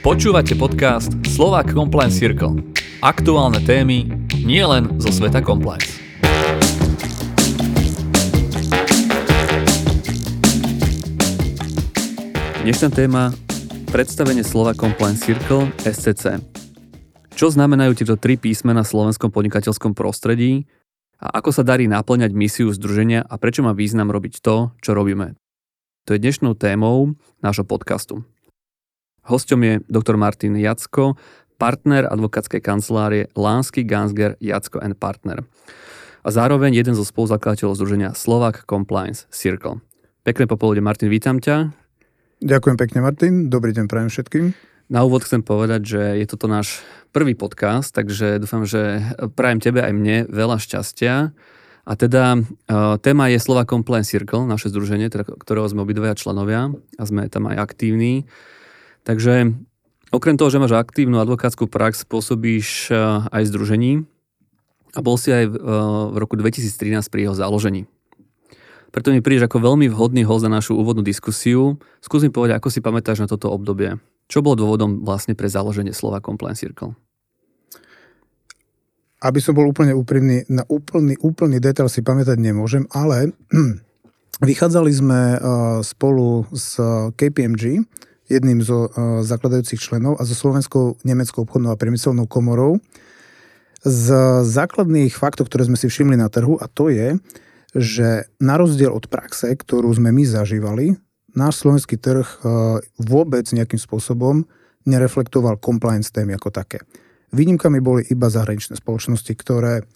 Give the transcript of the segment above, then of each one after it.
Počúvate podcast Slovak Compliance Circle. Aktuálne témy nielen zo sveta compliance. Dnešná téma predstavenie slova Compliance Circle SCC. Čo znamenajú tieto tri písmena v slovenskom podnikateľskom prostredí a ako sa darí naplňať misiu združenia a prečo má význam robiť to, čo robíme. To je dnešnou témou nášho podcastu. Hosťom je dr. Martin Jacko, partner advokátskej kancelárie Lánsky Gansger Jacko and Partner. A zároveň jeden zo spoluzakladateľov združenia Slovak Compliance Circle. Pekné popoludne, Martin, vítam ťa. Ďakujem pekne, Martin. Dobrý deň prajem všetkým. Na úvod chcem povedať, že je toto náš prvý podcast, takže dúfam, že prajem tebe aj mne veľa šťastia. A teda uh, téma je Slova Compliance Circle, naše združenie, teda, ktorého sme obidvaja členovia a sme tam aj aktívni. Takže okrem toho, že máš aktívnu advokátsku prax, pôsobíš eh, aj združení a bol si aj v, v roku 2013 pri jeho založení. Preto mi prídeš ako veľmi vhodný host na našu úvodnú diskusiu. Skús mi povedať, ako si pamätáš na toto obdobie. Čo bolo dôvodom vlastne pre založenie slova Compliance Circle? Aby som bol úplne úprimný, na úplný, úplný detail si pamätať nemôžem, ale vychádzali sme eh, spolu s KPMG, jedným zo uh, zakladajúcich členov a so Slovenskou nemeckou obchodnou a priemyselnou komorou z základných faktov, ktoré sme si všimli na trhu a to je, že na rozdiel od praxe, ktorú sme my zažívali, náš slovenský trh uh, vôbec nejakým spôsobom nereflektoval compliance témy ako také. Výnimkami boli iba zahraničné spoločnosti, ktoré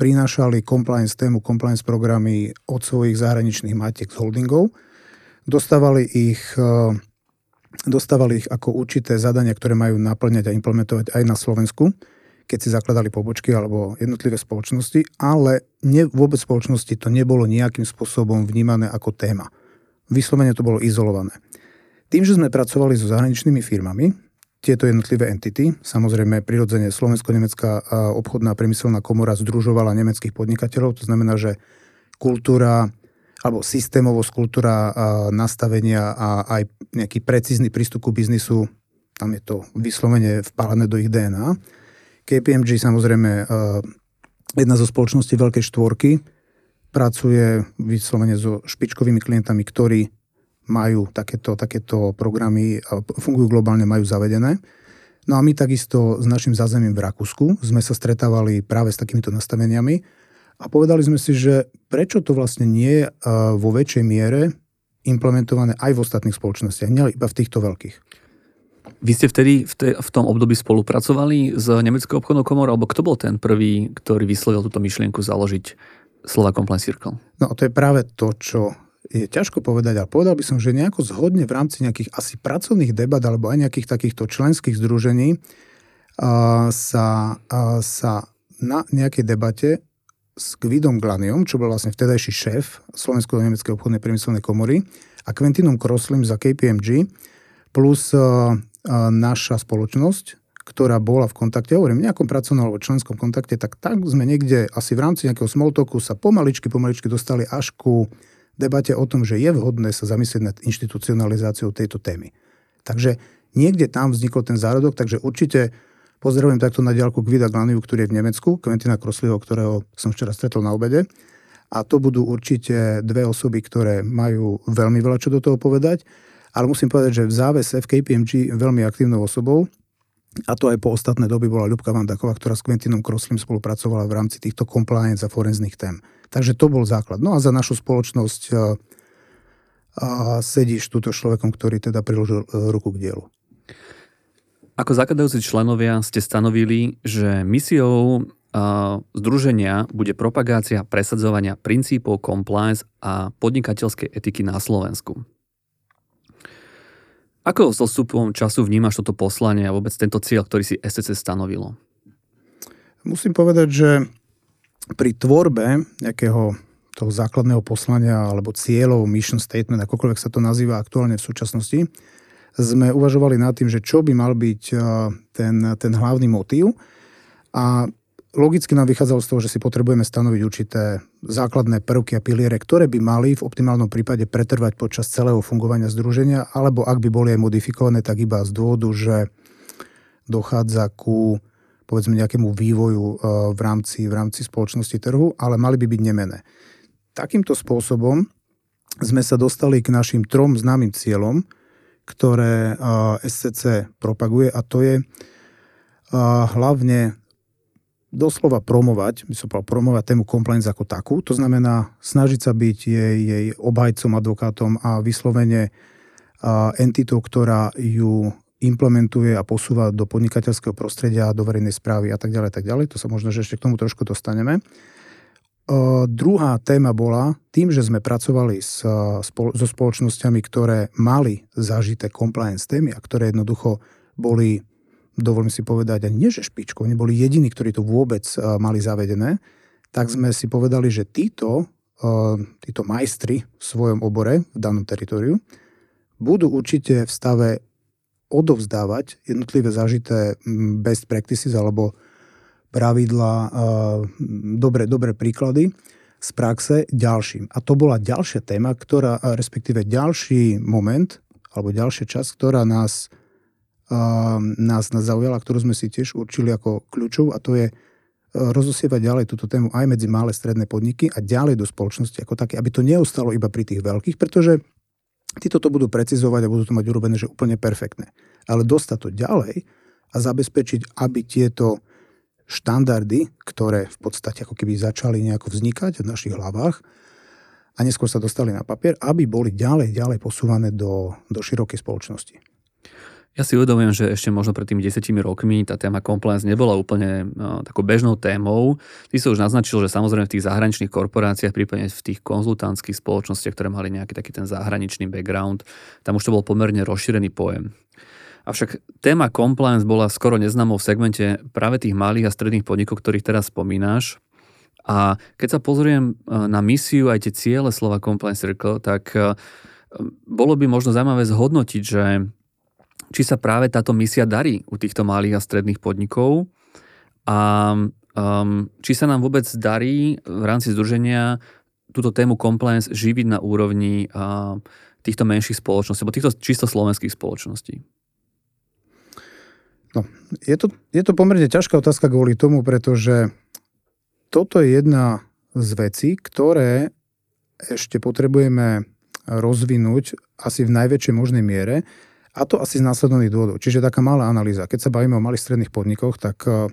prinášali compliance tému, compliance programy od svojich zahraničných matiek z holdingov. Dostávali ich uh, dostávali ich ako určité zadania, ktoré majú naplňať a implementovať aj na Slovensku, keď si zakladali pobočky alebo jednotlivé spoločnosti, ale ne, vôbec spoločnosti to nebolo nejakým spôsobom vnímané ako téma. Vyslovene to bolo izolované. Tým, že sme pracovali so zahraničnými firmami, tieto jednotlivé entity, samozrejme prirodzene Slovensko-Nemecká obchodná priemyselná komora združovala nemeckých podnikateľov, to znamená, že kultúra, alebo systémovosť, kultúra nastavenia a aj nejaký precízny prístup ku biznisu, tam je to vyslovene vpálené do ich DNA. KPMG samozrejme jedna zo spoločností Veľkej štvorky pracuje vyslovene so špičkovými klientami, ktorí majú takéto, takéto programy, fungujú globálne, majú zavedené. No a my takisto s našim zázemím v Rakúsku sme sa stretávali práve s takýmito nastaveniami a povedali sme si, že prečo to vlastne nie je vo väčšej miere implementované aj v ostatných spoločnostiach, nie iba v týchto veľkých. Vy ste vtedy v, te, v tom období spolupracovali s Nemeckou obchodnou komorou, alebo kto bol ten prvý, ktorý vyslovil túto myšlienku založiť Slova Compliance Circle? No to je práve to, čo je ťažko povedať, ale povedal by som, že nejako zhodne v rámci nejakých asi pracovných debat alebo aj nejakých takýchto členských združení uh, sa, uh, sa na nejakej debate s Gvidom Glaniom, čo bol vlastne vtedajší šéf Slovensko-Nemeckej obchodnej priemyselnej komory a Quentinom Kroslim za KPMG plus uh, naša spoločnosť, ktorá bola v kontakte, hovorím, v nejakom pracovnom alebo členskom kontakte, tak tak sme niekde asi v rámci nejakého smoltoku sa pomaličky, pomaličky dostali až ku debate o tom, že je vhodné sa zamyslieť nad inštitucionalizáciou tejto témy. Takže niekde tam vznikol ten zárodok, takže určite Pozdravujem takto na diálku Gvida Glaniu, ktorý je v Nemecku, Quentina Krosliho, ktorého som včera stretol na obede. A to budú určite dve osoby, ktoré majú veľmi veľa čo do toho povedať. Ale musím povedať, že v závese v KPMG veľmi aktívnou osobou, a to aj po ostatné doby bola Ľubka Vandaková, ktorá s Quentinom Kroslim spolupracovala v rámci týchto compliance a forenzných tém. Takže to bol základ. No a za našu spoločnosť a, a sedíš túto človekom, ktorý teda priložil e, ruku k dielu. Ako zakladajúci členovia ste stanovili, že misiou združenia bude propagácia presadzovania princípov compliance a podnikateľskej etiky na Slovensku. Ako so stupom času vnímaš toto poslanie a vôbec tento cieľ, ktorý si SCC stanovilo? Musím povedať, že pri tvorbe nejakého toho základného poslania alebo cieľov, mission statement, akokoľvek sa to nazýva aktuálne v súčasnosti, sme uvažovali nad tým, že čo by mal byť eh, ten, ten hlavný motív. A logicky nám vychádzalo z toho, že si potrebujeme stanoviť určité základné prvky a piliere, ktoré by mali v optimálnom prípade pretrvať počas celého fungovania združenia, alebo ak by boli aj modifikované, tak iba z dôvodu, že dochádza ku povedzme nejakému vývoju e, v rámci, v rámci spoločnosti trhu, ale mali by byť nemené. Takýmto spôsobom sme sa dostali k našim trom známym cieľom, ktoré SCC propaguje a to je hlavne doslova promovať, by som povedal, promovať tému compliance ako takú. To znamená snažiť sa byť jej, jej obhajcom, advokátom a vyslovene entitou, ktorá ju implementuje a posúva do podnikateľského prostredia, do verejnej správy a tak ďalej, tak ďalej. To sa možno, že ešte k tomu trošku dostaneme. Uh, druhá téma bola, tým, že sme pracovali s, spolo, so spoločnosťami, ktoré mali zažité compliance témy a ktoré jednoducho boli dovolím si povedať, ani nie že neboli jediní, ktorí to vôbec uh, mali zavedené, tak sme si povedali, že títo, uh, títo majstri v svojom obore v danom teritoriu budú určite v stave odovzdávať jednotlivé zažité best practices alebo pravidla, uh, dobre, dobré príklady z praxe ďalším. A to bola ďalšia téma, ktorá, respektíve ďalší moment, alebo ďalšia časť, ktorá nás nás, nás zaujala, ktorú sme si tiež určili ako kľúčov a to je rozosievať ďalej túto tému aj medzi malé stredné podniky a ďalej do spoločnosti ako také, aby to neostalo iba pri tých veľkých, pretože títo to budú precizovať a budú to mať urobené, že úplne perfektné. Ale dostať to ďalej a zabezpečiť, aby tieto štandardy, ktoré v podstate ako keby začali nejako vznikať v našich hlavách a neskôr sa dostali na papier, aby boli ďalej, ďalej posúvané do, do širokej spoločnosti. Ja si uvedomujem, že ešte možno pred tými desetimi rokmi tá téma compliance nebola úplne no, takou bežnou témou. Ty si už naznačil, že samozrejme v tých zahraničných korporáciách, prípadne v tých konzultantských spoločnostiach, ktoré mali nejaký taký ten zahraničný background, tam už to bol pomerne rozšírený pojem. Avšak téma compliance bola skoro neznámou v segmente práve tých malých a stredných podnikov, ktorých teraz spomínaš. A keď sa pozriem e, na misiu aj tie ciele slova Compliance Circle, tak e, bolo by možno zaujímavé zhodnotiť, že či sa práve táto misia darí u týchto malých a stredných podnikov a um, či sa nám vôbec darí v rámci združenia túto tému compliance živiť na úrovni uh, týchto menších spoločností, alebo týchto čisto slovenských spoločností. No, je to, je to pomerne ťažká otázka kvôli tomu, pretože toto je jedna z vecí, ktoré ešte potrebujeme rozvinúť asi v najväčšej možnej miere, a to asi z následných dôvodov. Čiže taká malá analýza. Keď sa bavíme o malých stredných podnikoch, tak e,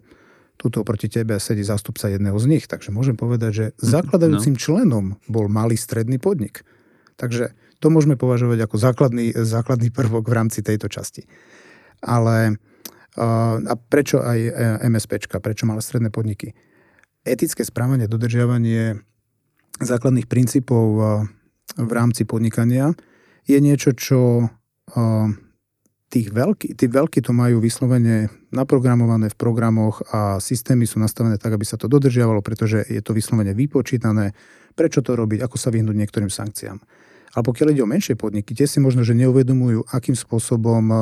tuto proti tebe sedí zástupca jedného z nich. Takže môžem povedať, že mhm, zakladajúcim no. členom bol malý stredný podnik. Takže to môžeme považovať ako základný, základný prvok v rámci tejto časti. Ale a prečo aj e, MSPčka, prečo malé stredné podniky? Etické správanie, dodržiavanie základných princípov v rámci podnikania je niečo, čo tých veľký, tí veľkí to majú vyslovene naprogramované v programoch a systémy sú nastavené tak, aby sa to dodržiavalo, pretože je to vyslovene vypočítané, prečo to robiť, ako sa vyhnúť niektorým sankciám. Ale pokiaľ ide o menšie podniky, tie si možno, že neuvedomujú, akým spôsobom a,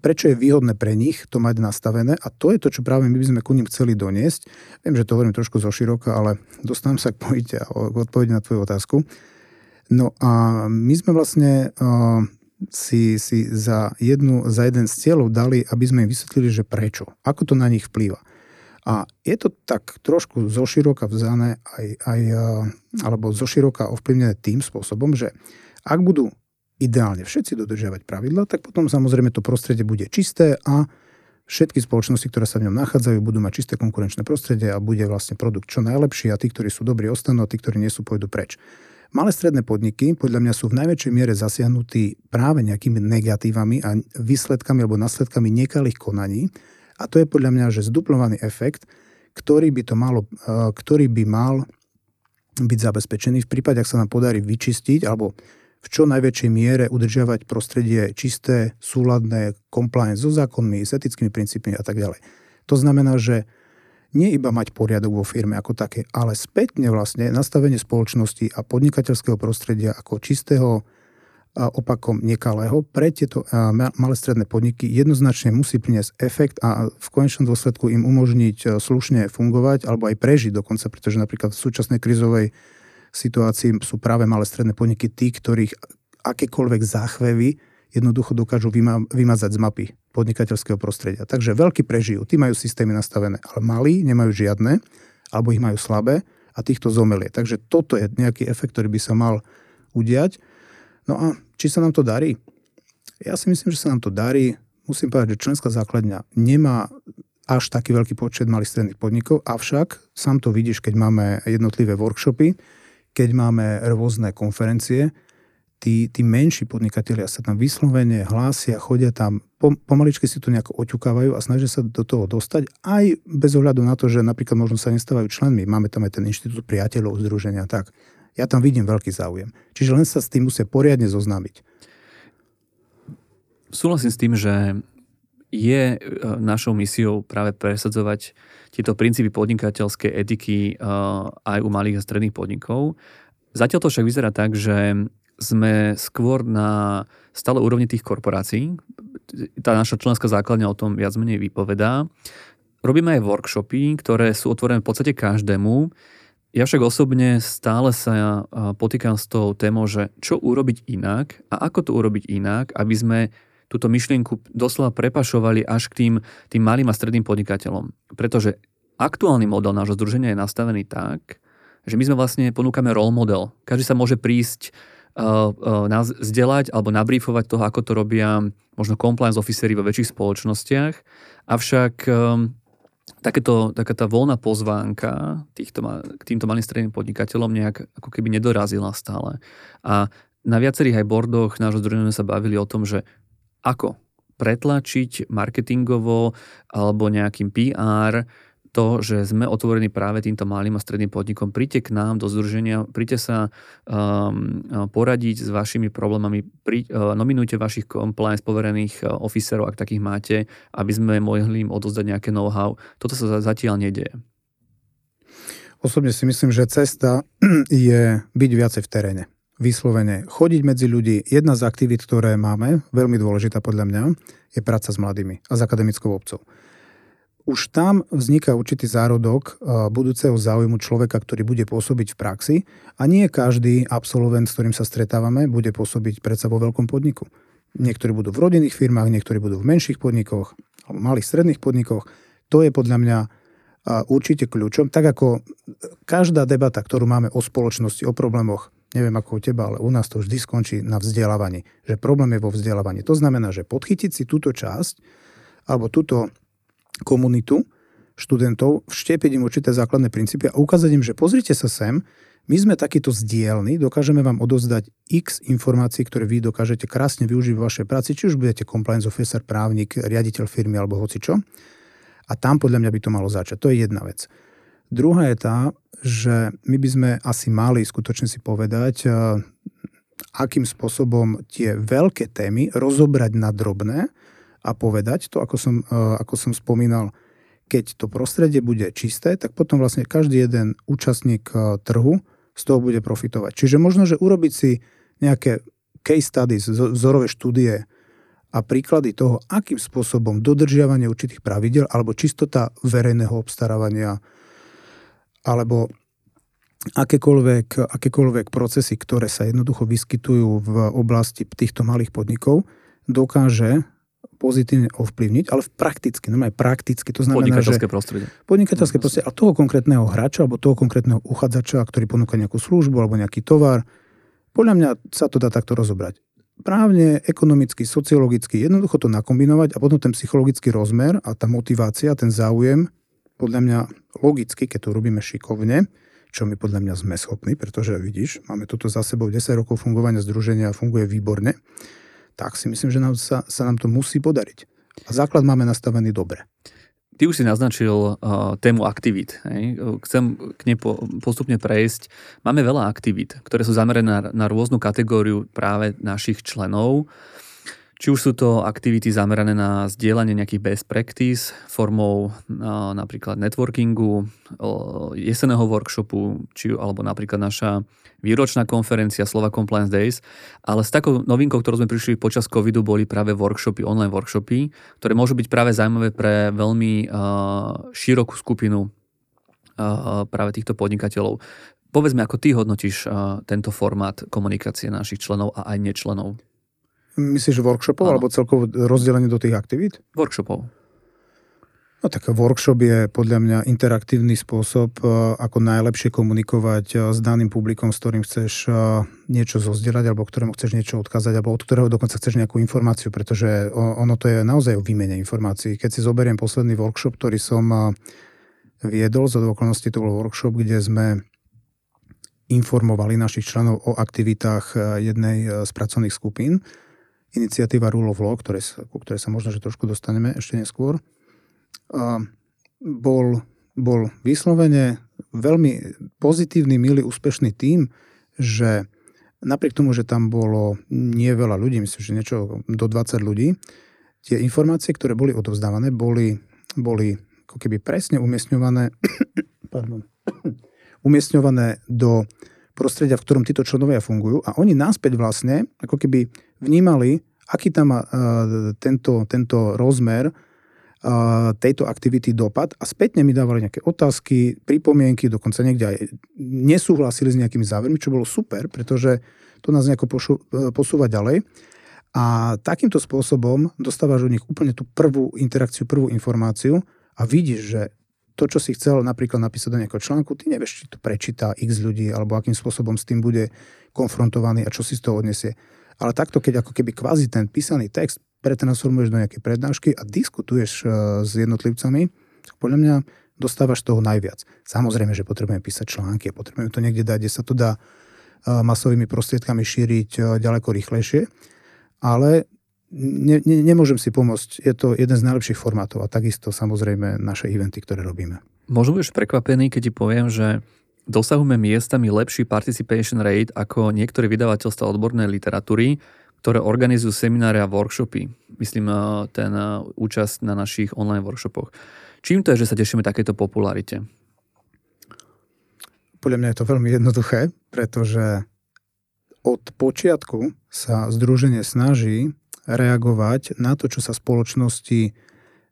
prečo je výhodné pre nich to mať nastavené a to je to, čo práve my by sme ku ním chceli doniesť. Viem, že to hovorím trošku zo široka, ale dostanem sa k, pojite, k odpovedi na tvoju otázku. No a my sme vlastne uh, si, si za, jednu, za jeden z cieľov dali, aby sme im vysvetlili, že prečo, ako to na nich vplýva. A je to tak trošku zoširoka vzané aj, aj, alebo zoširoka ovplyvnené tým spôsobom, že ak budú ideálne všetci dodržiavať pravidla, tak potom samozrejme to prostredie bude čisté a všetky spoločnosti, ktoré sa v ňom nachádzajú, budú mať čisté konkurenčné prostredie a bude vlastne produkt čo najlepší a tí, ktorí sú dobrí, ostanú a tí, ktorí nie sú, pôjdu preč. Malé stredné podniky podľa mňa sú v najväčšej miere zasiahnutí práve nejakými negatívami a výsledkami alebo následkami nekalých konaní. A to je podľa mňa, že zduplovaný efekt, ktorý by, to malo, e, ktorý by mal byť zabezpečený v prípade, ak sa nám podarí vyčistiť alebo v čo najväčšej miere udržiavať prostredie čisté, súladné, compliance so zákonmi, s etickými princípmi a tak ďalej. To znamená, že nie iba mať poriadok vo firme ako také, ale spätne vlastne nastavenie spoločnosti a podnikateľského prostredia ako čistého a opakom nekalého pre tieto malé stredné podniky jednoznačne musí priniesť efekt a v konečnom dôsledku im umožniť e, slušne fungovať alebo aj prežiť dokonca, pretože napríklad v súčasnej krizovej situácii sú práve malé stredné podniky tí, ktorých akékoľvek záchvevy jednoducho dokážu vyma- vymazať z mapy podnikateľského prostredia. Takže veľkí prežijú, tí majú systémy nastavené, ale malí nemajú žiadne, alebo ich majú slabé a týchto zomelie. Takže toto je nejaký efekt, ktorý by sa mal udiať. No a či sa nám to darí? Ja si myslím, že sa nám to darí. Musím povedať, že členská základňa nemá až taký veľký počet malých stredných podnikov, avšak sám to vidíš, keď máme jednotlivé workshopy, keď máme rôzne konferencie, tí, tí menší podnikatelia sa tam vyslovene hlásia, chodia tam, pomaličky si to nejako oťukávajú a snažia sa do toho dostať, aj bez ohľadu na to, že napríklad možno sa nestávajú členmi. Máme tam aj ten inštitút priateľov, združenia, tak. Ja tam vidím veľký záujem. Čiže len sa s tým musia poriadne zoznámiť. Súhlasím s tým, že je e, našou misiou práve presadzovať tieto princípy podnikateľskej etiky e, aj u malých a stredných podnikov. Zatiaľ to však vyzerá tak, že sme skôr na stále úrovni tých korporácií. Tá naša členská základňa o tom viac menej vypovedá. Robíme aj workshopy, ktoré sú otvorené v podstate každému. Ja však osobne stále sa e, potýkam s tou témou, že čo urobiť inak a ako to urobiť inak, aby sme túto myšlienku doslova prepašovali až k tým, tým malým a stredným podnikateľom. Pretože aktuálny model nášho združenia je nastavený tak, že my sme vlastne ponúkame role model. Každý sa môže prísť uh, uh, nás vzdelať alebo nabrífovať toho, ako to robia možno compliance officery vo väčších spoločnostiach. Avšak um, takéto, taká tá voľná pozvánka týchto, k týmto malým stredným podnikateľom nejak ako keby nedorazila stále. A na viacerých aj bordoch nášho združenia sa bavili o tom, že ako pretlačiť marketingovo alebo nejakým PR to, že sme otvorení práve týmto malým a stredným podnikom. Príďte k nám do združenia, príďte sa um, poradiť s vašimi problémami, pri, uh, nominujte vašich compliance poverených uh, ak takých máte, aby sme mohli im odozdať nejaké know-how. Toto sa zatiaľ nedieje. Osobne si myslím, že cesta je byť viacej v teréne vyslovene chodiť medzi ľudí. Jedna z aktivít, ktoré máme, veľmi dôležitá podľa mňa, je práca s mladými a s akademickou obcov. Už tam vzniká určitý zárodok budúceho záujmu človeka, ktorý bude pôsobiť v praxi a nie každý absolvent, s ktorým sa stretávame, bude pôsobiť predsa vo veľkom podniku. Niektorí budú v rodinných firmách, niektorí budú v menších podnikoch, malých stredných podnikoch. To je podľa mňa určite kľúčom. Tak ako každá debata, ktorú máme o spoločnosti, o problémoch, neviem ako u teba, ale u nás to vždy skončí na vzdelávaní. Že problém je vo vzdelávaní. To znamená, že podchytiť si túto časť alebo túto komunitu študentov, vštepiť im určité základné princípy a ukázať im, že pozrite sa sem, my sme takýto zdielni, dokážeme vám odozdať x informácií, ktoré vy dokážete krásne využiť vo vašej práci, či už budete compliance officer, právnik, riaditeľ firmy alebo hocičo. A tam podľa mňa by to malo začať. To je jedna vec. Druhá je tá, že my by sme asi mali skutočne si povedať, eh, akým spôsobom tie veľké témy rozobrať na drobné a povedať to, ako som, eh, ako som spomínal, keď to prostredie bude čisté, tak potom vlastne každý jeden účastník eh, trhu z toho bude profitovať. Čiže možno, že urobiť si nejaké case studies, vzorové štúdie a príklady toho, akým spôsobom dodržiavanie určitých pravidel alebo čistota verejného obstarávania alebo akékoľvek, akékoľvek procesy, ktoré sa jednoducho vyskytujú v oblasti týchto malých podnikov, dokáže pozitívne ovplyvniť, ale v prakticky, normálne prakticky. To znamená, podnikateľské že prostredie. Podnikateľské mm. prostredie a toho konkrétneho hráča alebo toho konkrétneho uchádzača, ktorý ponúka nejakú službu alebo nejaký tovar. Podľa mňa sa to dá takto rozobrať. Právne, ekonomicky, sociologicky, jednoducho to nakombinovať a potom ten psychologický rozmer a tá motivácia, ten záujem podľa mňa logicky, keď to robíme šikovne, čo my podľa mňa sme schopní, pretože vidíš, máme toto za sebou 10 rokov fungovania združenia a funguje výborne, tak si myslím, že nám sa, sa nám to musí podariť. A základ máme nastavený dobre. Ty už si naznačil uh, tému aktivít. Hej. Chcem k nej po, postupne prejsť. Máme veľa aktivít, ktoré sú zamerané na, na rôznu kategóriu práve našich členov. Či už sú to aktivity zamerané na zdieľanie nejakých best practice formou napríklad networkingu, jeseného workshopu, či, alebo napríklad naša výročná konferencia Slova Compliance Days. Ale s takou novinkou, ktorú sme prišli počas covidu, boli práve workshopy, online workshopy, ktoré môžu byť práve zaujímavé pre veľmi uh, širokú skupinu uh, práve týchto podnikateľov. Povedzme, ako ty hodnotíš uh, tento formát komunikácie našich členov a aj nečlenov. Myslíš workshopov ano. alebo celkovo rozdelenie do tých aktivít? Workshopov. No tak workshop je podľa mňa interaktívny spôsob, e, ako najlepšie komunikovať e, s daným publikom, s ktorým chceš e, niečo zozdieľať, alebo ktorému chceš niečo odkázať, alebo od ktorého dokonca chceš nejakú informáciu, pretože ono to je naozaj o výmene informácií. Keď si zoberiem posledný workshop, ktorý som viedol, za okolností to bol workshop, kde sme informovali našich členov o aktivitách jednej z pracovných skupín, iniciatíva Rule of Law, ktoré, ku ktorej sa možno že trošku dostaneme ešte neskôr bol, bol vyslovene veľmi pozitívny, milý, úspešný tým, že napriek tomu, že tam bolo nie veľa ľudí, myslím, že niečo do 20 ľudí, tie informácie, ktoré boli odovzdávané, boli, boli ako keby presne umiestňované, pardon, umiestňované do prostredia, v ktorom títo členovia fungujú a oni náspäť vlastne ako keby vnímali, aký tam má uh, tento, tento rozmer tejto aktivity dopad a spätne mi dávali nejaké otázky, pripomienky, dokonca niekde aj nesúhlasili s nejakými závermi, čo bolo super, pretože to nás nejako pošu, e, posúva ďalej. A takýmto spôsobom dostávaš od nich úplne tú prvú interakciu, prvú informáciu a vidíš, že to, čo si chcel napríklad napísať do nejakého článku, ty nevieš, či to prečíta x ľudí, alebo akým spôsobom s tým bude konfrontovaný a čo si z toho odniesie. Ale takto, keď ako keby kvázi ten písaný text pretransformuješ do nejakej prednášky a diskutuješ e, s jednotlivcami, podľa mňa dostávaš toho najviac. Samozrejme, že potrebujeme písať články potrebujeme to niekde dať, kde sa to dá e, masovými prostriedkami šíriť e, ďaleko rýchlejšie, ale ne, ne, nemôžem si pomôcť. Je to jeden z najlepších formátov a takisto samozrejme naše eventy, ktoré robíme. Možno budeš prekvapený, keď ti poviem, že dosahujeme miestami lepší participation rate ako niektoré vydavateľstva odbornej literatúry, ktoré organizujú semináre a workshopy. Myslím eh, ten eh, účasť na našich online workshopoch. Čím to je, že sa tešíme takéto popularite? Podľa mňa je to veľmi jednoduché, pretože od počiatku sa združenie snaží reagovať na to, čo sa spoločnosti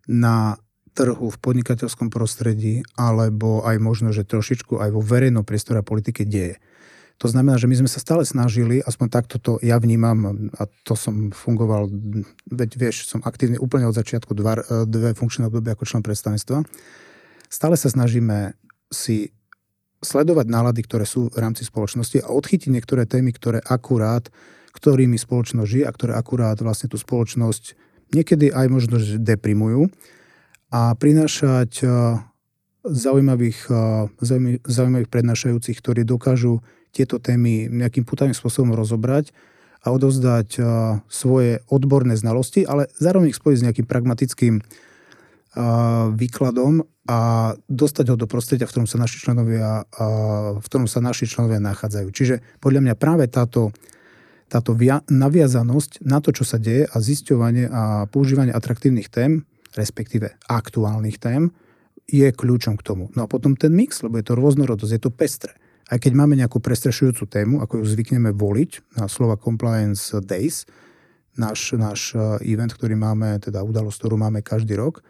na trhu, v podnikateľskom prostredí, alebo aj možno, že trošičku aj vo verejnom priestore a politike deje. To znamená, že my sme sa stále snažili, aspoň takto to ja vnímam, a to som fungoval, veď vieš, som aktívny úplne od začiatku, dva, dve funkčné obdobia ako člen predstavenstva. Stále sa snažíme si sledovať nálady, ktoré sú v rámci spoločnosti a odchytiť niektoré témy, ktoré akurát, ktorými spoločnosť žije a ktoré akurát vlastne tú spoločnosť niekedy aj možno deprimujú a prinášať zaujímavých, zaujímavých prednášajúcich, ktorí dokážu tieto témy nejakým putavým spôsobom rozobrať a odovzdať svoje odborné znalosti, ale zároveň ich spojiť s nejakým pragmatickým výkladom a dostať ho do prostredia, v ktorom sa naši členovia, v ktorom sa naši členovia nachádzajú. Čiže podľa mňa práve táto, táto naviazanosť na to, čo sa deje a zisťovanie a používanie atraktívnych tém, respektíve aktuálnych tém, je kľúčom k tomu. No a potom ten mix, lebo je to rôznorodosť, je to pestre aj keď máme nejakú prestrašujúcu tému, ako ju zvykneme voliť na slova Compliance Days, náš, náš e, event, ktorý máme, teda udalosť, ktorú máme každý rok,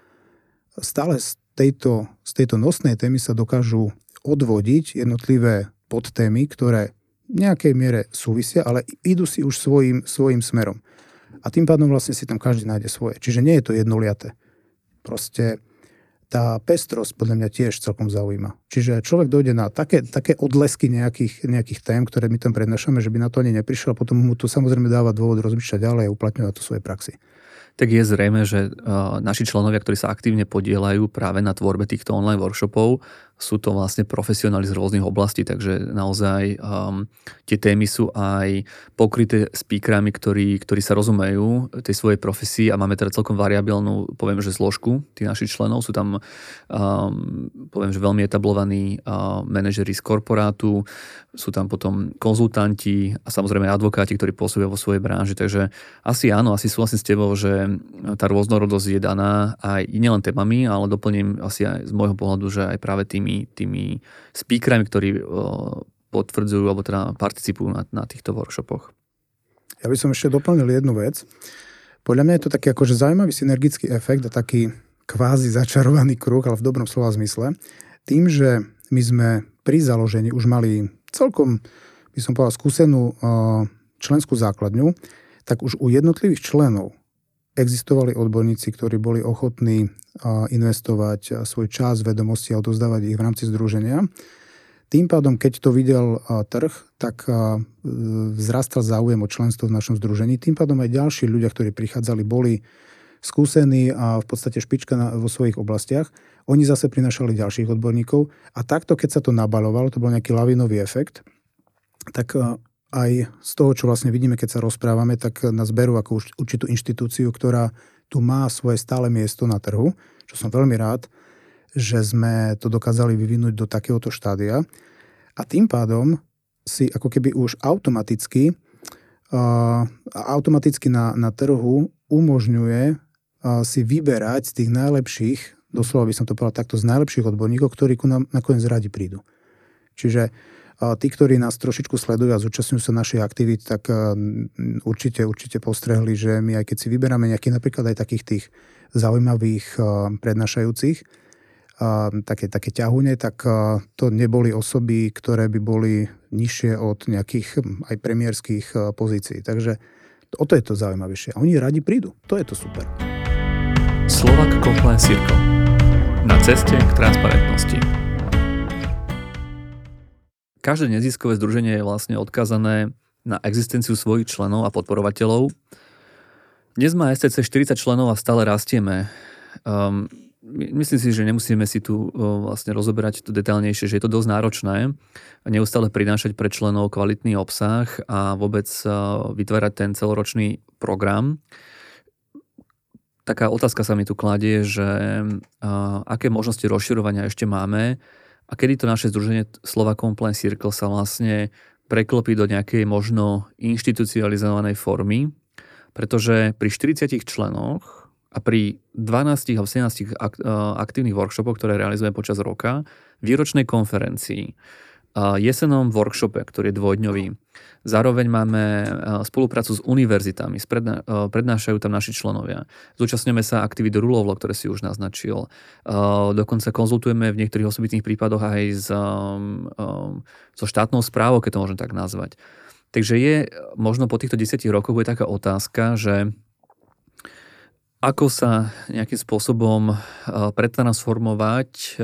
stále z tejto, z tejto nosnej témy sa dokážu odvodiť jednotlivé podtémy, ktoré v nejakej miere súvisia, ale idú si už svojim, svojim smerom. A tým pádom vlastne si tam každý nájde svoje. Čiže nie je to jednoliaté. Proste tá pestrosť podľa mňa tiež celkom zaujíma. Čiže človek dojde na také, také odlesky nejakých, nejakých tém, ktoré my tam prednášame, že by na to ani neprišiel a potom mu to samozrejme dáva dôvod rozmýšľať ďalej a uplatňovať to svoje praxi tak je zrejme, že naši členovia, ktorí sa aktívne podielajú práve na tvorbe týchto online workshopov, sú to vlastne profesionáli z rôznych oblastí, takže naozaj um, tie témy sú aj pokryté speakerami, ktorí, ktorí sa rozumejú tej svojej profesii a máme teda celkom variabilnú, poviem, že zložku tých našich členov. Sú tam, um, poviem, že veľmi etablovaní uh, manažeri z korporátu, sú tam potom konzultanti a samozrejme advokáti, ktorí pôsobia vo svojej branži, takže asi áno, asi súhlasím s tebou, že tá rôznorodosť je daná aj nielen témami, ale doplním asi aj z môjho pohľadu, že aj práve tým tými, tými speakerami, ktorí potvrdzujú alebo teda participujú na, na týchto workshopoch. Ja by som ešte doplnil jednu vec. Podľa mňa je to taký akože zaujímavý synergický efekt a taký kvázi začarovaný kruh, ale v dobrom slova zmysle. Tým, že my sme pri založení už mali celkom, by som povedal, skúsenú členskú základňu, tak už u jednotlivých členov existovali odborníci, ktorí boli ochotní investovať svoj čas, vedomosti a odozdávať ich v rámci združenia. Tým pádom, keď to videl trh, tak vzrastal záujem o členstvo v našom združení. Tým pádom aj ďalší ľudia, ktorí prichádzali, boli skúsení a v podstate špička vo svojich oblastiach. Oni zase prinašali ďalších odborníkov a takto, keď sa to nabalovalo, to bol nejaký lavinový efekt, tak aj z toho, čo vlastne vidíme, keď sa rozprávame, tak nás berú ako určitú inštitúciu, ktorá tu má svoje stále miesto na trhu, čo som veľmi rád, že sme to dokázali vyvinúť do takéhoto štádia. A tým pádom si ako keby už automaticky, uh, automaticky na, na trhu umožňuje uh, si vyberať z tých najlepších, doslova by som to povedal takto, z najlepších odborníkov, ktorí ku nám nakoniec radi prídu. Čiže Tí, ktorí nás trošičku sledujú a zúčastňujú sa našej aktivít, tak určite, určite postrehli, že my aj keď si vyberáme nejakých napríklad aj takých tých zaujímavých prednášajúcich, také, také ťahune, tak to neboli osoby, ktoré by boli nižšie od nejakých aj premiérských pozícií. Takže o to je to zaujímavejšie. A oni radi prídu. To je to super. Slovak Compliance Circle. Na ceste k transparentnosti. Každé neziskové združenie je vlastne odkazané na existenciu svojich členov a podporovateľov. Dnes má STC 40 členov a stále rastieme. Um, myslím si, že nemusíme si tu uh, vlastne rozoberať to detálnejšie, že je to dosť náročné neustále prinášať pre členov kvalitný obsah a vôbec uh, vytvárať ten celoročný program. Taká otázka sa mi tu kladie, že uh, aké možnosti rozširovania ešte máme a kedy to naše združenie Slova Compliance Circle sa vlastne preklopí do nejakej možno inštitucionalizovanej formy, pretože pri 40 členoch a pri 12 alebo 17 aktívnych workshopoch, ktoré realizujeme počas roka, výročnej konferencii, jesenom workshope, ktorý je dvojdňový. Zároveň máme spoluprácu s univerzitami, prednášajú tam naši členovia. Zúčastňujeme sa aktivít Rulovlo, ktoré si už naznačil. Dokonca konzultujeme v niektorých osobitných prípadoch aj s, so štátnou správou, keď to môžem tak nazvať. Takže je možno po týchto desiatich rokoch bude taká otázka, že ako sa nejakým spôsobom pretransformovať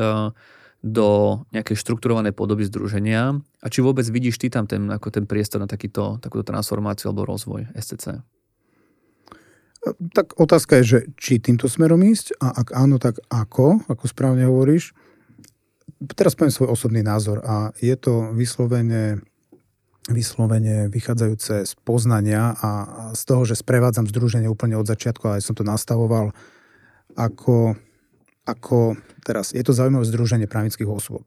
do nejakej štrukturovanej podoby združenia a či vôbec vidíš ty tam ten, ako ten priestor na takýto, takúto transformáciu alebo rozvoj SCC? Tak otázka je, že či týmto smerom ísť a ak áno, tak ako, ako správne hovoríš. Teraz poviem svoj osobný názor a je to vyslovene, vyslovene vychádzajúce z poznania a z toho, že sprevádzam združenie úplne od začiatku a aj som to nastavoval ako ako teraz, je to zaujímavé združenie právnických osôb.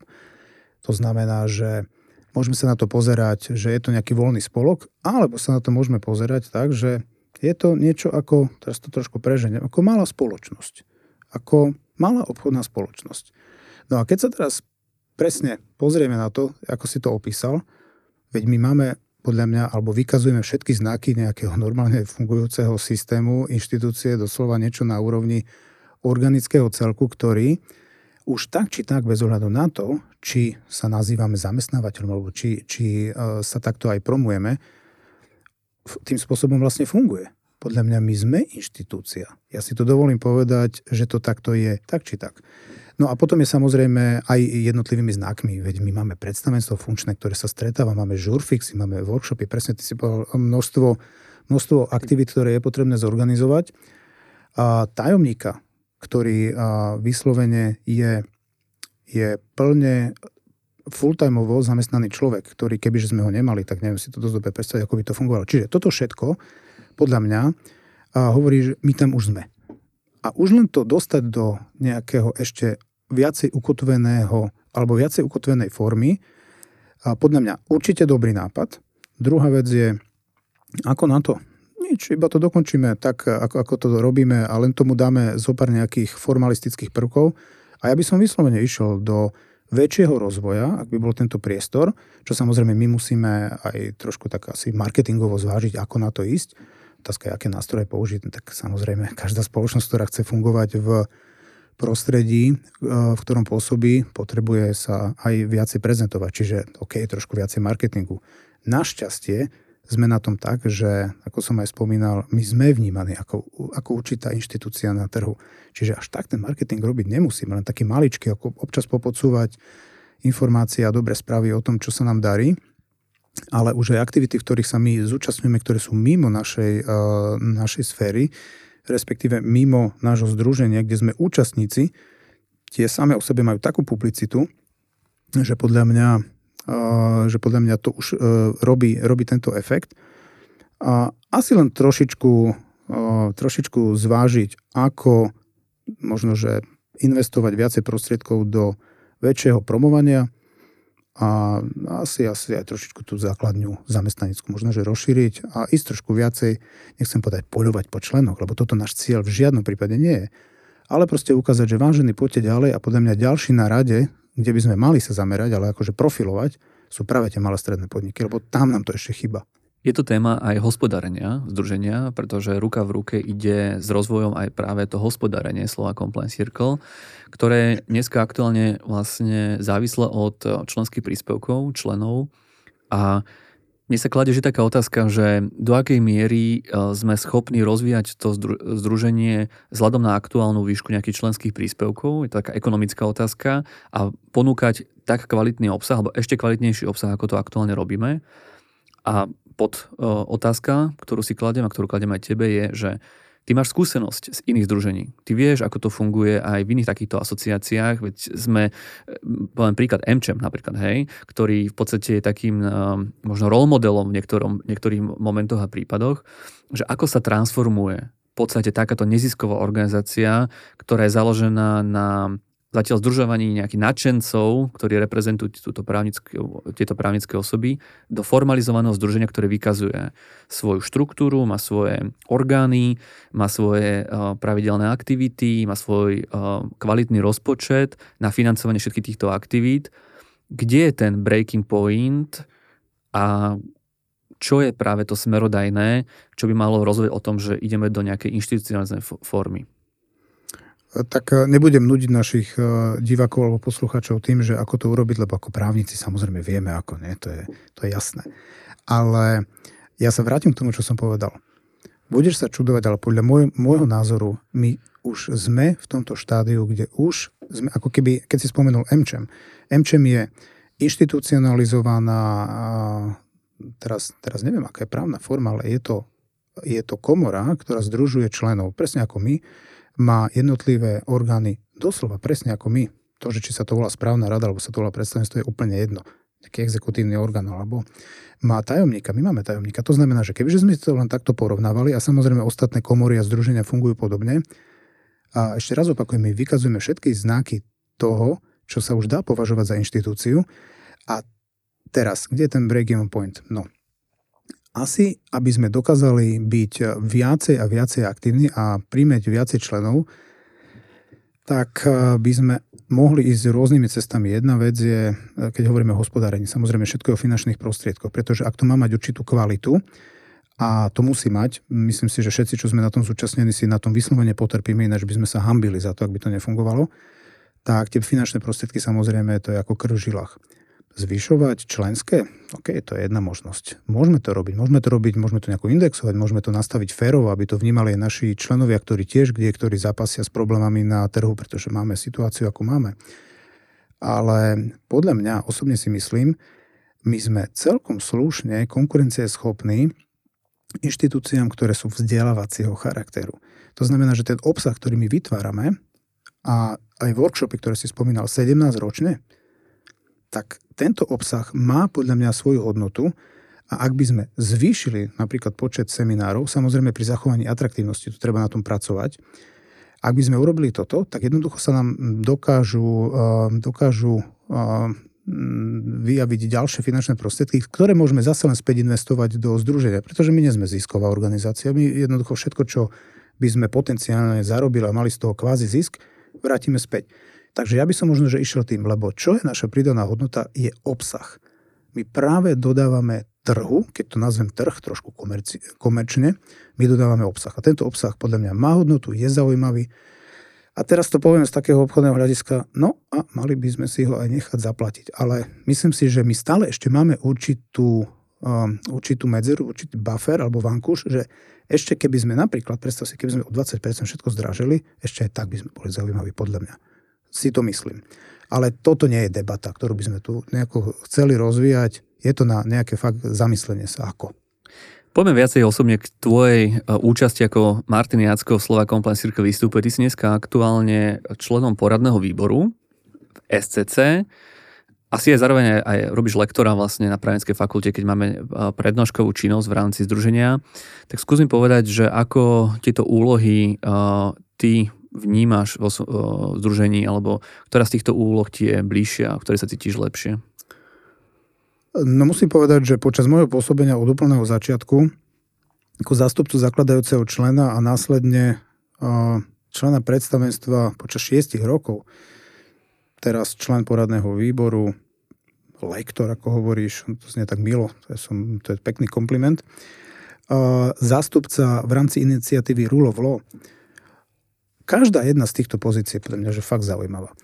To znamená, že môžeme sa na to pozerať, že je to nejaký voľný spolok, alebo sa na to môžeme pozerať tak, že je to niečo ako, teraz to trošku preženiem, ako malá spoločnosť. Ako malá obchodná spoločnosť. No a keď sa teraz presne pozrieme na to, ako si to opísal, veď my máme podľa mňa, alebo vykazujeme všetky znaky nejakého normálne fungujúceho systému, inštitúcie, doslova niečo na úrovni organického celku, ktorý už tak či tak bez ohľadu na to, či sa nazývame zamestnávateľom, alebo či, či e, sa takto aj promujeme, tým spôsobom vlastne funguje. Podľa mňa my sme inštitúcia. Ja si to dovolím povedať, že to takto je tak či tak. No a potom je samozrejme aj jednotlivými znakmi, veď my máme predstavenstvo funkčné, ktoré sa stretáva, máme žurfixy, máme workshopy, presne ty si povedal množstvo, množstvo aktivít, ktoré je potrebné zorganizovať. A tajomníka ktorý vyslovene je, je plne full-timeovo zamestnaný človek, ktorý kebyže sme ho nemali, tak neviem si to dosť dobre predstaviť, ako by to fungovalo. Čiže toto všetko, podľa mňa, hovorí, že my tam už sme. A už len to dostať do nejakého ešte viacej ukotveného alebo viacej ukotvenej formy, podľa mňa určite dobrý nápad. Druhá vec je, ako na to nič, iba to dokončíme tak, ako, ako to robíme a len tomu dáme zo pár nejakých formalistických prvkov. A ja by som vyslovene išiel do väčšieho rozvoja, ak by bol tento priestor, čo samozrejme my musíme aj trošku tak asi marketingovo zvážiť, ako na to ísť. Otázka je, aké nástroje použiť. Tak samozrejme, každá spoločnosť, ktorá chce fungovať v prostredí, e, v ktorom pôsobí, potrebuje sa aj viacej prezentovať. Čiže OK, trošku viacej marketingu. Našťastie sme na tom tak, že, ako som aj spomínal, my sme vnímaní ako, ako určitá inštitúcia na trhu. Čiže až tak ten marketing robiť nemusíme, len taký maličký, ako občas popodsúvať informácie a dobré správy o tom, čo sa nám darí, ale už aj aktivity, v ktorých sa my zúčastňujeme, ktoré sú mimo našej, uh, našej sféry, respektíve mimo nášho združenia, kde sme účastníci, tie same o sebe majú takú publicitu, že podľa mňa že podľa mňa to už e, robí, robí tento efekt. A asi len trošičku, trošičku zvážiť, ako možno, že investovať viacej prostriedkov do väčšieho promovania a asi, asi aj trošičku tú základňu zamestnanickú možno, že rozšíriť a ísť trošku viacej, nechcem povedať poľovať po členoch, lebo toto náš cieľ v žiadnom prípade nie je. Ale proste ukázať, že vážený poďte ďalej a podľa mňa ďalší na rade kde by sme mali sa zamerať, ale akože profilovať, sú práve tie malé stredné podniky, lebo tam nám to ešte chyba. Je to téma aj hospodárenia združenia, pretože ruka v ruke ide s rozvojom aj práve to hospodárenie slova Compliance Circle, ktoré dneska aktuálne vlastne závisle od členských príspevkov členov a mne sa kladie, že taká otázka, že do akej miery e, sme schopní rozvíjať to združenie vzhľadom na aktuálnu výšku nejakých členských príspevkov, je to taká ekonomická otázka, a ponúkať tak kvalitný obsah, alebo ešte kvalitnejší obsah, ako to aktuálne robíme. A pod e, otázka, ktorú si kladiem a ktorú kladiem aj tebe, je, že Ty máš skúsenosť z iných združení. Ty vieš, ako to funguje aj v iných takýchto asociáciách, veď sme, poviem príklad MČM napríklad, hej, ktorý v podstate je takým um, možno role modelom v niektorom, niektorých momentoch a prípadoch, že ako sa transformuje v podstate takáto nezisková organizácia, ktorá je založená na zatiaľ združovaní nejakých nadšencov, ktorí reprezentujú túto právnické, tieto právnické osoby, do formalizovaného združenia, ktoré vykazuje svoju štruktúru, má svoje orgány, má svoje uh, pravidelné aktivity, má svoj uh, kvalitný rozpočet na financovanie všetkých týchto aktivít. Kde je ten breaking point a čo je práve to smerodajné, čo by malo rozvieť o tom, že ideme do nejakej inštitucionálnej formy? Tak e, nebudem nudiť našich e, divákov alebo poslucháčov tým, že ako to urobiť, lebo ako právnici samozrejme vieme ako, nie? To je, to je jasné. Ale ja sa vrátim k tomu, čo som povedal. Budeš sa čudovať, ale podľa môj, môjho názoru my už sme v tomto štádiu, kde už sme, ako keby, keď si spomenul MČM. MČM je inštitucionalizovaná, teraz, teraz neviem, aká je právna forma, ale je to, je to komora, ktorá združuje členov, presne ako my, má jednotlivé orgány doslova presne ako my. To, že či sa to volá správna rada, alebo sa to volá predstavenstvo, je úplne jedno. Taký exekutívny orgán, alebo má tajomníka, my máme tajomníka. To znamená, že kebyže sme to len takto porovnávali a samozrejme ostatné komory a združenia fungujú podobne, a ešte raz opakujem, my vykazujeme všetky znaky toho, čo sa už dá považovať za inštitúciu. A teraz, kde je ten break-even point? No, asi, aby sme dokázali byť viacej a viacej aktívni a príjmeť viacej členov, tak eh, by sme mohli ísť rôznymi cestami. Jedna vec je, eh, keď hovoríme o hospodárení, samozrejme všetko je o finančných prostriedkoch, pretože ak to má mať určitú kvalitu, a to musí mať, myslím si, že všetci, čo sme na tom zúčastnení, si na tom vyslovene potrpíme, ináč by sme sa hambili za to, ak by to nefungovalo, tak tie finančné prostriedky samozrejme to je ako krv v žilách. Zvyšovať členské? OK, to je jedna možnosť. Môžeme to robiť, môžeme to robiť, môžeme to nejako indexovať, môžeme to nastaviť férovo, aby to vnímali aj naši členovia, ktorí tiež kde, ktorí zápasia s problémami na trhu, pretože máme situáciu, ako máme. Ale podľa mňa, osobne si myslím, my sme celkom slušne konkurencieschopní inštitúciám, ktoré sú vzdelávacieho charakteru. To znamená, že ten obsah, ktorý my vytvárame, a aj workshopy, ktoré si spomínal, 17 ročne, tak tento obsah má podľa mňa svoju hodnotu a ak by sme zvýšili napríklad počet seminárov, samozrejme pri zachovaní atraktívnosti, tu treba na tom pracovať, ak by sme urobili toto, tak jednoducho sa nám dokážu, eh, dokážu eh, vyjaviť ďalšie finančné prostriedky, ktoré môžeme zase len späť investovať do združenia, pretože my nie sme zisková organizácia. My jednoducho všetko, čo by sme potenciálne zarobili a mali z toho kvázi zisk, vrátime späť. Takže ja by som možno, že išiel tým, lebo čo je naša pridaná hodnota, je obsah. My práve dodávame trhu, keď to nazvem trh trošku komerci- komerčne, my dodávame obsah. A tento obsah podľa mňa má hodnotu, je zaujímavý. A teraz to poviem z takého obchodného hľadiska, no a mali by sme si ho aj nechať zaplatiť. Ale myslím si, že my stále ešte máme určitú určitú medzeru, určitý buffer alebo vankúš, že ešte keby sme napríklad, predstav si, keby sme o 20% všetko zdražili, ešte aj tak by sme boli zaujímaví, podľa mňa. Si to myslím. Ale toto nie je debata, ktorú by sme tu nejako chceli rozvíjať. Je to na nejaké fakt zamyslenie sa ako. Poďme viacej osobne k tvojej e, účasti ako Martin Jacko v Slova Compliance Circle vystúpe. Ty si dneska aktuálne členom poradného výboru v SCC. Asi aj zároveň aj robíš lektora vlastne na právnickej fakulte, keď máme e, prednoškovú činnosť v rámci združenia. Tak skúsim povedať, že ako tieto úlohy uh, ty vnímaš vo združení, alebo ktorá z týchto úloh ti je bližšia, v ktorej sa cítiš lepšie? No musím povedať, že počas môjho pôsobenia od úplného začiatku ako zástupcu zakladajúceho člena a následne člena predstavenstva počas šiestich rokov, teraz člen poradného výboru, lektor, ako hovoríš, to znie tak milo, to je, som, to je pekný kompliment, zástupca v rámci iniciatívy Rule of Law. Každá jedna z týchto pozícií je podľa mňa že fakt zaujímavá.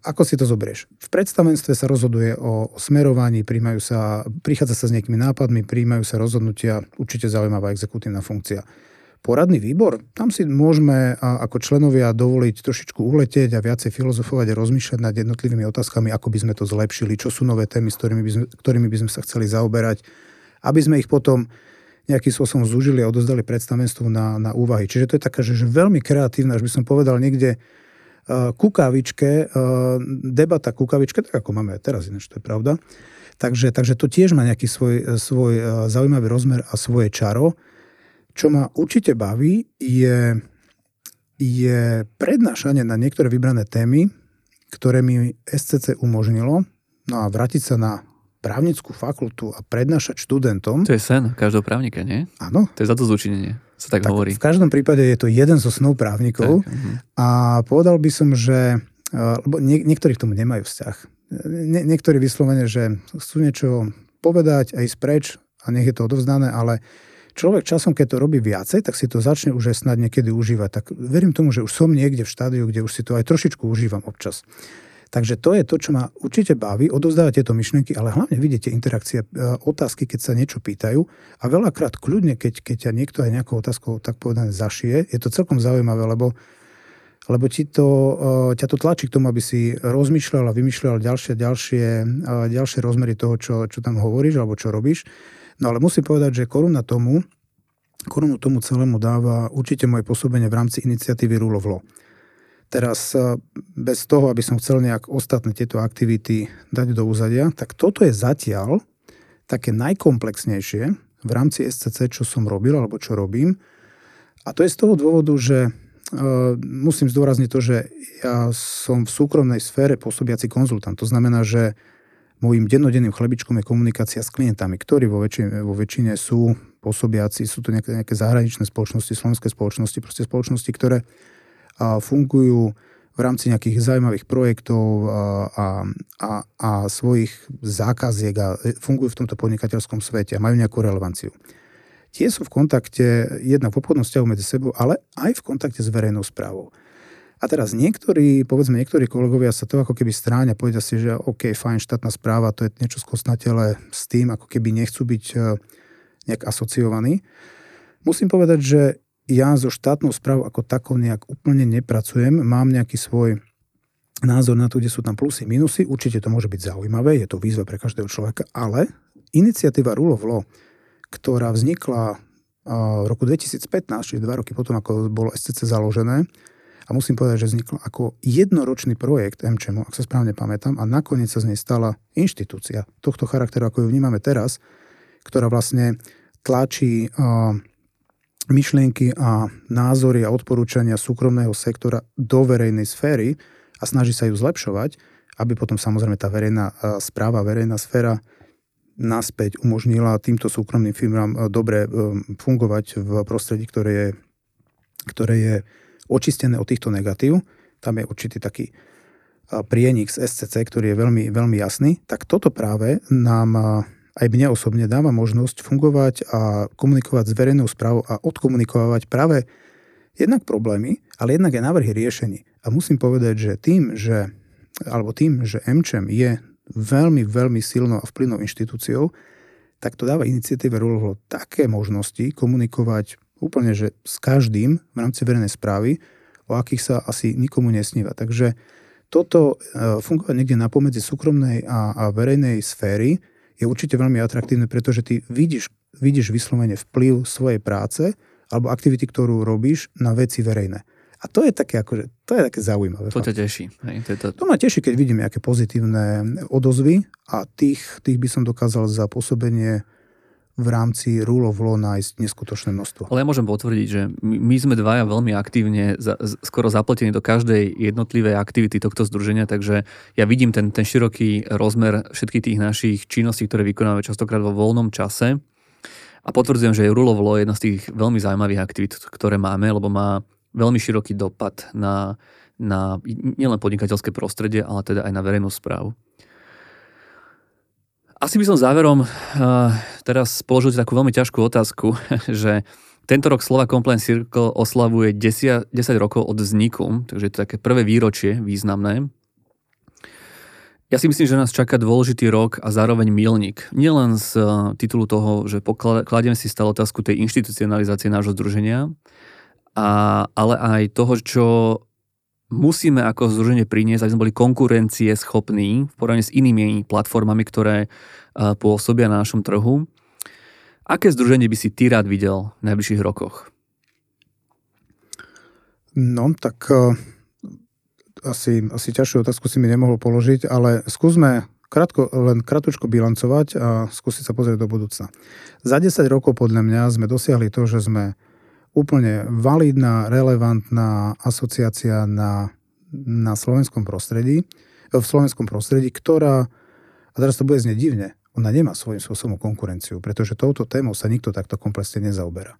Ako si to zoberieš? V predstavenstve sa rozhoduje o, smerovaní, príjmajú sa, prichádza sa s nejakými nápadmi, príjmajú sa rozhodnutia, určite zaujímavá exekutívna funkcia. Poradný výbor, tam si môžeme ako členovia dovoliť trošičku uletieť a viacej filozofovať a rozmýšľať nad jednotlivými otázkami, ako by sme to zlepšili, čo sú nové témy, s ktorými by sme, ktorými by sme sa chceli zaoberať, aby sme ich potom nejakým spôsobom zúžili a odozdali predstavenstvu na, na úvahy. Čiže to je taká, že, že veľmi kreatívna, až by som povedal niekde Eh, kukavičke, eh, debata kukavičke, tak ako máme aj teraz, ináč to je pravda. Takže, takže to tiež má nejaký svoj, eh, svoj zaujímavý rozmer a svoje čaro. Čo ma určite baví, je, je prednášanie na niektoré vybrané témy, ktoré mi SCC umožnilo. No a vrátiť sa na právnickú fakultu a prednášať študentom. To je sen každého právnika, nie? Áno. To je za to zúčinenie sa tak, tak hovorí. V každom prípade je to jeden zo snov právnikov tak, uh-huh. a povedal by som, že eh, lebo nie, niektorí k tomu nemajú vzťah. Nie, niektorí vyslovene, že chcú niečo povedať a ísť preč a nech je to odovzdané, ale človek časom, keď to robí viacej, tak si to začne už aj snad niekedy užívať. Tak verím tomu, že už som niekde v štádiu, kde už si to aj trošičku užívam občas. Takže to je to, čo ma určite baví, odovzdávať tieto myšlienky, ale hlavne vidíte interakcie, e, otázky, keď sa niečo pýtajú a veľakrát kľudne, keď, keď ťa niekto aj nejakou otázkou tak povedané zašije, je to celkom zaujímavé, lebo lebo ti to, e, ťa to tlačí k tomu, aby si rozmýšľal a vymýšľal ďalšie, ďalšie, e, ďalšie rozmery toho, čo, čo tam hovoríš alebo čo robíš. No ale musím povedať, že koruna tomu, korunu tomu celému dáva určite moje pôsobenie v rámci iniciatívy Rule of Law. Teraz e, bez toho, aby som chcel nejak ostatné tieto aktivity dať do úzadia, tak toto je zatiaľ také najkomplexnejšie v rámci SCC, čo som robil alebo čo robím. A to je z toho dôvodu, že uh, musím zdôrazniť to, že ja som v súkromnej sfére pôsobiaci konzultant. To znamená, že môjim dennodenným chlebičkom je komunikácia s klientami, ktorí vo väčšine, vo väčšine sú pôsobiaci, sú to nejaké, nejaké zahraničné spoločnosti, slovenské spoločnosti, proste spoločnosti, ktoré fungujú v rámci nejakých zaujímavých projektov a, a, a svojich zákaziek a fungujú v tomto podnikateľskom svete a majú nejakú relevanciu. Tie sú v kontakte jednak v obchodnom vzťahu medzi sebou, ale aj v kontakte s verejnou správou. A teraz niektorí, povedzme niektorí kolegovia sa to ako keby stráňa, povedia si, že OK, fajn, štátna správa, to je niečo skosnatele s tým, ako keby nechcú byť e, nejak asociovaní. Musím povedať, že ja so štátnou správou ako takou nejak úplne nepracujem. Mám nejaký svoj názor na to, kde sú tam plusy, minusy. Určite to môže byť zaujímavé, je to výzva pre každého človeka, ale iniciatíva Rule of Law, ktorá vznikla v roku 2015, čiže dva roky potom, ako bolo SCC založené, a musím povedať, že vznikla ako jednoročný projekt MČMu, ak sa správne pamätám, a nakoniec sa z nej stala inštitúcia tohto charakteru, ako ju vnímame teraz, ktorá vlastne tlačí myšlienky a názory a odporúčania súkromného sektora do verejnej sféry a snaží sa ju zlepšovať, aby potom samozrejme tá verejná správa, verejná sféra naspäť umožnila týmto súkromným firmám dobre e, fungovať v prostredí, ktoré je, ktoré je očistené od týchto negatív. Tam je určitý taký prienik z SCC, ktorý je veľmi, veľmi jasný. Tak toto práve nám aj mne osobne dáva možnosť fungovať a komunikovať s verejnou správou a odkomunikovať práve jednak problémy, ale jednak aj návrhy riešení. A musím povedať, že tým, že, alebo tým, že MČM je veľmi, veľmi silnou a vplyvnou inštitúciou, tak to dáva iniciatíve Law také možnosti komunikovať úplne, že s každým v rámci verejnej správy, o akých sa asi nikomu nesníva. Takže toto e, fungovať niekde na pomedzi súkromnej a, a verejnej sféry je určite veľmi atraktívne, pretože ty vidíš, vidíš vyslovene vplyv svojej práce alebo aktivity, ktorú robíš na veci verejné. A to je také, akože, to je také zaujímavé. To ťa teší. Hej, to, to... to ma teší, keď vidím nejaké pozitívne odozvy a tých, tých by som dokázal za pôsobenie v rámci rule of law nájsť neskutočné množstvo. Ale ja môžem potvrdiť, že my sme dvaja veľmi aktívne, za, skoro zapletení do každej jednotlivej aktivity tohto združenia, takže ja vidím ten, ten široký rozmer všetkých tých našich činností, ktoré vykonávame častokrát vo voľnom čase. A potvrdzujem, že rule of law je jedna z tých veľmi zaujímavých aktivít, ktoré máme, lebo má veľmi široký dopad na, na nielen podnikateľské prostredie, ale teda aj na verejnú správu. Asi by som záverom uh, teraz položil takú veľmi ťažkú otázku, že tento rok Slova Compliance Circle oslavuje 10, 10 rokov od vzniku, takže je to také prvé výročie významné. Ja si myslím, že nás čaká dôležitý rok a zároveň milník. Nielen z titulu toho, že kladieme si stále otázku tej inštitucionalizácie nášho združenia, a, ale aj toho, čo musíme ako združenie priniesť, aby sme boli konkurencie schopní v porovnaní s inými platformami, ktoré pôsobia na našom trhu. Aké združenie by si ty rád videl v najbližších rokoch? No, tak uh, asi, asi ťažšiu otázku si mi nemohol položiť, ale skúsme krátko, len kratučko bilancovať a skúsiť sa pozrieť do budúcna. Za 10 rokov podľa mňa sme dosiahli to, že sme úplne validná, relevantná asociácia na, na slovenskom prostredí, v slovenskom prostredí, ktorá, a teraz to bude znieť divne, ona nemá svojím spôsobom konkurenciu, pretože touto témou sa nikto takto komplexne nezaoberá.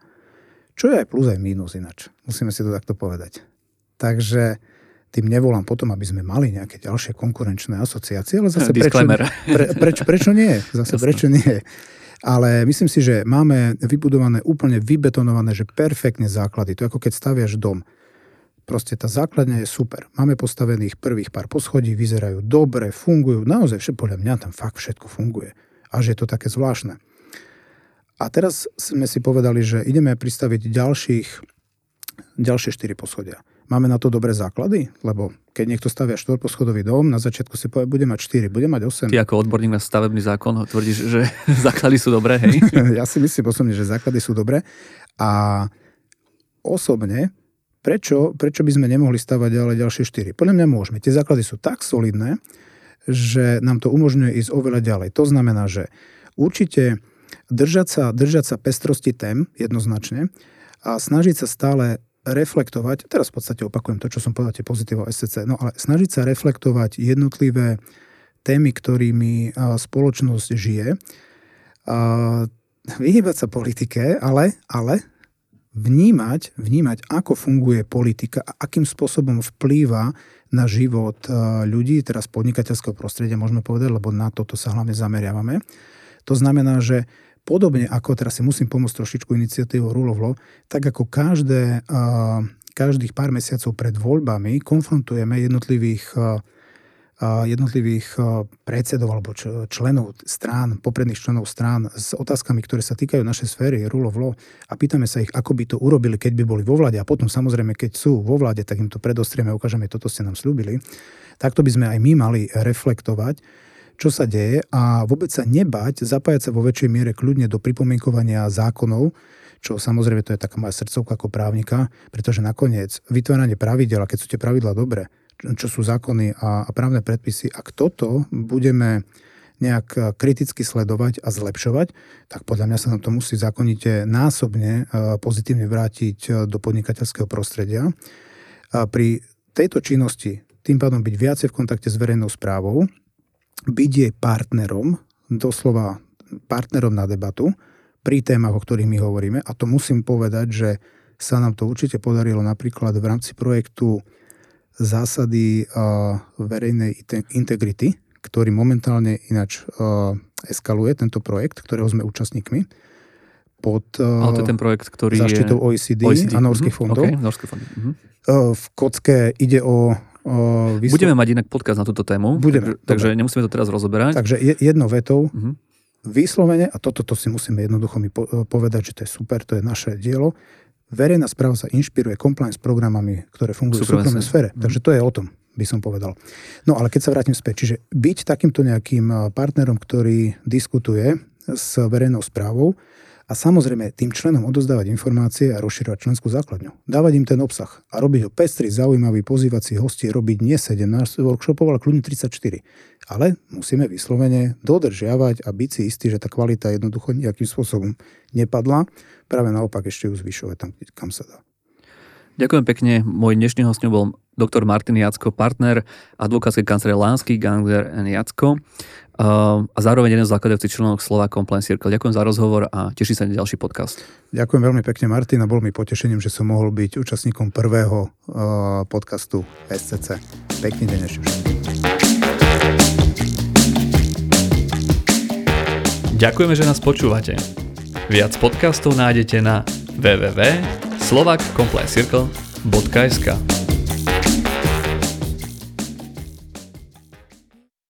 Čo je aj plus aj mínus ináč. Musíme si to takto povedať. Takže tým nevolám potom, aby sme mali nejaké ďalšie konkurenčné asociácie, ale zase prečo, pre, preč, prečo nie? Zase Jasne. prečo nie? Ale myslím si, že máme vybudované úplne vybetonované, že perfektne základy. To je ako keď staviaš dom. Proste tá základňa je super. Máme postavených prvých pár poschodí, vyzerajú dobre, fungujú. Naozaj, všetko, podľa mňa tam fakt všetko funguje. A že je to také zvláštne. A teraz sme si povedali, že ideme pristaviť ďalších, ďalšie štyri poschodia. Máme na to dobré základy? Lebo keď niekto stavia štvorposchodový dom, na začiatku si povie, bude mať 4, bude mať 8. Ty ako odborník na stavebný zákon tvrdíš, že základy sú dobré, hej? ja si myslím osobne, že základy sú dobré. A osobne, prečo, prečo by sme nemohli stavať ďalej ďalšie 4? Podľa mňa môžeme. Tie základy sú tak solidné, že nám to umožňuje ísť oveľa ďalej. To znamená, že určite držať sa, držať sa pestrosti tém jednoznačne a snažiť sa stále reflektovať, teraz v podstate opakujem to, čo som povedal, tie pozitívo SCC, no ale snažiť sa reflektovať jednotlivé témy, ktorými spoločnosť žije, vyhýbať sa politike, ale, ale vnímať, vnímať, ako funguje politika a akým spôsobom vplýva na život ľudí, teraz podnikateľského prostredia, môžeme povedať, lebo na toto sa hlavne zameriavame. To znamená, že podobne ako, teraz si musím pomôcť trošičku of Law, tak ako každé, každých pár mesiacov pred voľbami konfrontujeme jednotlivých jednotlivých predsedov alebo členov strán, popredných členov strán s otázkami, ktoré sa týkajú našej sféry rule of law a pýtame sa ich, ako by to urobili, keď by boli vo vláde a potom samozrejme, keď sú vo vláde, tak im to predostrieme ukážeme, toto ste nám slúbili. Takto by sme aj my mali reflektovať čo sa deje a vôbec sa nebať zapájať sa vo väčšej miere kľudne do pripomienkovania zákonov, čo samozrejme to je taká moja srdcovka ako právnika, pretože nakoniec vytváranie pravidel, a keď sú tie pravidla dobré, čo sú zákony a, právne predpisy, ak toto budeme nejak kriticky sledovať a zlepšovať, tak podľa mňa sa nám to musí zákonite násobne pozitívne vrátiť e, do podnikateľského prostredia. A pri tejto činnosti tým pádom byť viacej v kontakte s verejnou správou, byť jej partnerom, doslova partnerom na debatu pri témach, o ktorých my hovoríme. A to musím povedať, že sa nám to určite podarilo napríklad v rámci projektu zásady verejnej integrity, ktorý momentálne ináč eskaluje, tento projekt, ktorého sme účastníkmi pod Ale to je ten projekt, ktorý zaštitou OECD, OECD a norských mm-hmm. fondov. Okay, norské fondy. Mm-hmm. V kocke ide o Vyslo... Budeme mať inak podkaz na túto tému, Budeme, takže, takže nemusíme to teraz rozoberať. Takže jednou vetou, uh-huh. vyslovene, a toto to si musíme jednoducho mi povedať, že to je super, to je naše dielo, verejná správa sa inšpiruje compliance programami, ktoré fungujú v súkromnej sfére. Mm. Takže to je o tom by som povedal. No ale keď sa vrátim späť, čiže byť takýmto nejakým partnerom, ktorý diskutuje s verejnou správou a samozrejme tým členom odozdávať informácie a rozširovať členskú základňu. Dávať im ten obsah a robiť ho pestrý, zaujímavý, pozývať si hostie, robiť nie 17 workshopov, ale kľudne 34. Ale musíme vyslovene dodržiavať a byť si istí, že tá kvalita jednoducho nejakým spôsobom nepadla. Práve naopak ešte ju zvyšovať tam, kam sa dá. Ďakujem pekne. Môj dnešný hostňom bol doktor Martin Jacko, partner advokátskej kancelárie Lánsky, Gangler Jacko uh, a zároveň jeden z zakladajúcich členov Slova Compliance Circle. Ďakujem za rozhovor a teším sa na ďalší podcast. Ďakujem veľmi pekne Martin a bol mi potešením, že som mohol byť účastníkom prvého uh, podcastu SCC. Pekný deň ešte Ďakujeme, že nás počúvate. Viac podcastov nájdete na www.slovakcompliancecircle.sk